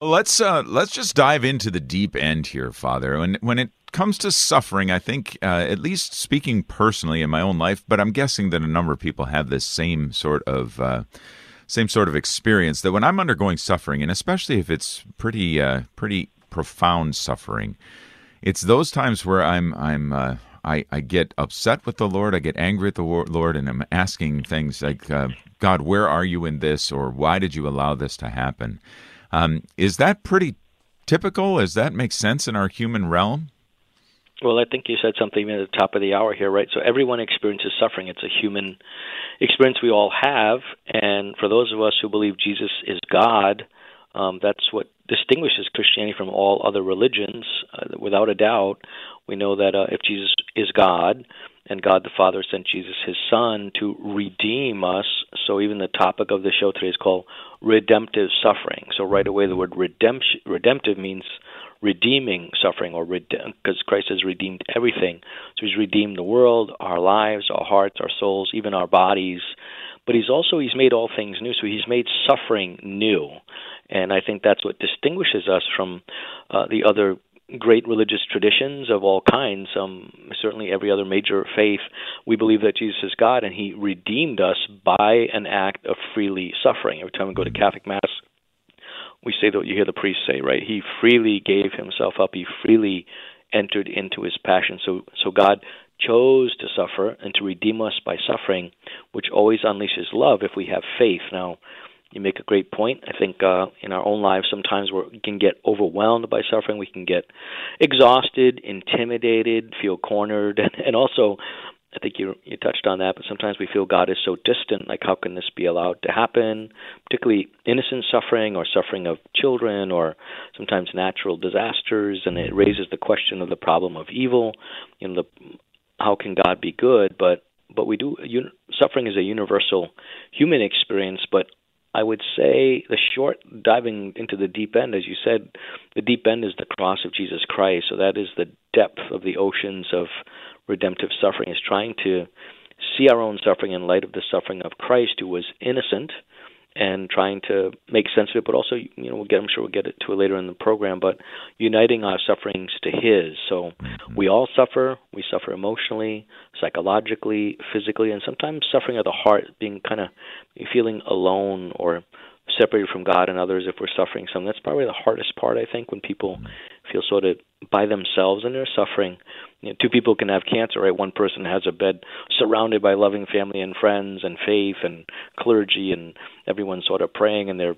Let's uh, let's just dive into the deep end here, Father. When when it comes to suffering, I think, uh, at least speaking personally in my own life, but I'm guessing that a number of people have this same sort of uh, same sort of experience. That when I'm undergoing suffering, and especially if it's pretty uh, pretty profound suffering, it's those times where I'm I'm uh, I, I get upset with the Lord, I get angry at the Lord, and I'm asking things like, uh, God, where are you in this, or why did you allow this to happen? Um, is that pretty typical? Does that make sense in our human realm? Well, I think you said something at the top of the hour here, right? So everyone experiences suffering. It's a human experience we all have. And for those of us who believe Jesus is God, um, that's what distinguishes Christianity from all other religions. Uh, without a doubt, we know that uh, if Jesus is God, and God the Father sent Jesus, his Son, to redeem us. So even the topic of the show today is called redemptive suffering. So right away, the word redemption, redemptive means redeeming suffering, or because Christ has redeemed everything. So He's redeemed the world, our lives, our hearts, our souls, even our bodies. But He's also He's made all things new. So He's made suffering new, and I think that's what distinguishes us from uh, the other great religious traditions of all kinds. Um, certainly, every other major faith, we believe that Jesus is God, and He redeemed us by an act of freely suffering. Every time we go to Catholic Mass, we say that you hear the priest say, right? He freely gave Himself up. He freely entered into His passion. So, so God chose to suffer and to redeem us by suffering, which always unleashes love if we have faith. Now, you make a great point. I think uh, in our own lives, sometimes we can get overwhelmed by suffering. We can get exhausted, intimidated, feel cornered, and, and also, I think you you touched on that. But sometimes we feel God is so distant. Like, how can this be allowed to happen? Particularly innocent suffering or suffering of children, or sometimes natural disasters, and it raises the question of the problem of evil. You know, the how can God be good? But but we do. Suffering is a universal human experience, but I would say the short diving into the deep end, as you said, the deep end is the cross of Jesus Christ. So that is the depth of the oceans of redemptive suffering, is trying to see our own suffering in light of the suffering of Christ, who was innocent and trying to make sense of it, but also, you know, we'll get, I'm sure we'll get it to it later in the program, but uniting our sufferings to His. So mm-hmm. we all suffer. We suffer emotionally, psychologically, physically, and sometimes suffering of the heart, being kind of feeling alone or separated from God and others if we're suffering some. That's probably the hardest part, I think, when people mm-hmm. feel sort of by themselves and they're suffering you know, two people can have cancer, right? One person has a bed surrounded by loving family and friends and faith and clergy and everyone sort of praying and they're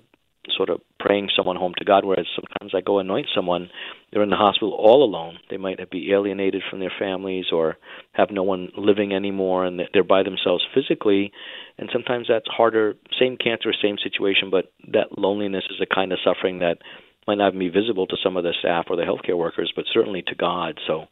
sort of praying someone home to God. Whereas sometimes I go anoint someone, they're in the hospital all alone. They might be alienated from their families or have no one living anymore, and they're by themselves physically. And sometimes that's harder. Same cancer, same situation, but that loneliness is a kind of suffering that might not be visible to some of the staff or the healthcare workers, but certainly to God. So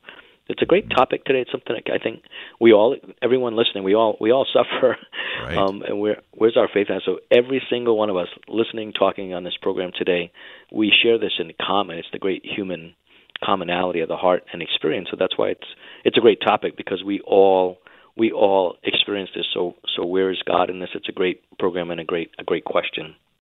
it's a great topic today. It's something I think we all, everyone listening, we all we all suffer, right. um, and where where's our faith? And so every single one of us listening, talking on this program today, we share this in common. It's the great human commonality of the heart and experience. So that's why it's it's a great topic because we all we all experience this. So so where is God in this? It's a great program and a great a great question.